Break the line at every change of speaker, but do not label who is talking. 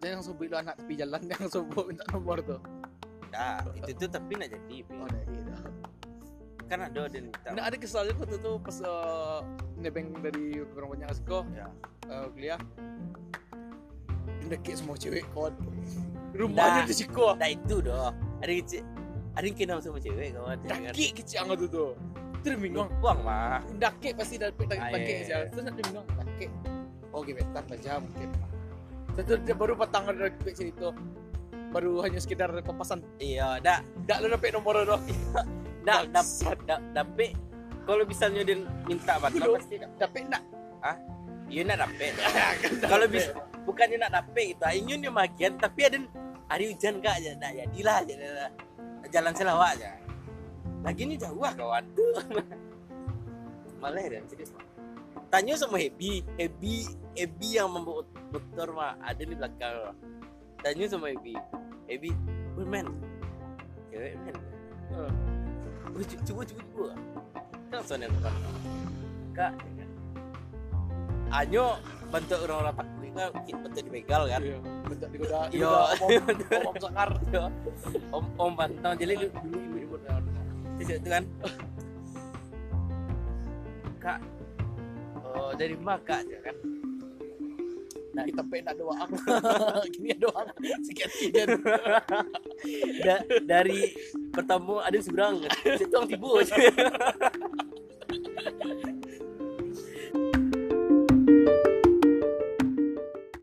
yang subuh itu anak tepi jalan yang subuh minta nomor tuh
Dah, itu tuh tapi nak jadi.
Oh nah gitu
Kan ada dan
nah ada kesalnya waktu itu pas uh, nebeng dari orang banyak asko
Ya.
uh, kuliah Ndekik semua cewek kawan rumahnya
Dah.
di Ciko
Nah itu doh. Ada kecil. Ada yang kenal sama cewek kawan.
Daki kecil angkat tuh tuh terus bingung
Buang mah.
dake pasti sih
iya.
terus nanti dake oh gebetan aja mungkin dia baru patang dari kecil itu baru hanya sekedar papasan
Iya, dah.
tidak lu dapet nomor
dah,
Bangsat.
dah, tapi kalau misalnya dia minta bantuan pasti
dapet enggak
Iya nak dapet. Kalau bisa bukannya nak dapet itu, ingin dia magian tapi ada hari hujan kak aja, nah jadilah aja jalan selawat aja. Lagi ini jauh ah kawan. Malah dan serius. Tanya sama Happy, Happy, Happy yang membawa motor mah ada di belakang. Tanya sama Happy, Happy, "Woi, men, cewek men,
Eh,
Woi, coba coba coba. Kan soalnya depan. Kak, Anyo bantu orang-orang takut kan kita bantu dibegal kan.
iya bentar digoda
Iya.
digoda om om sakar
om om bantang jadi dulu ibu-ibu di situ kan. Kak, oh dari mana kak ya kan?
nah kita pe enggak doang gini doang sekian sekian
Da- dari pertama ada seberang, situ orang tibu aja.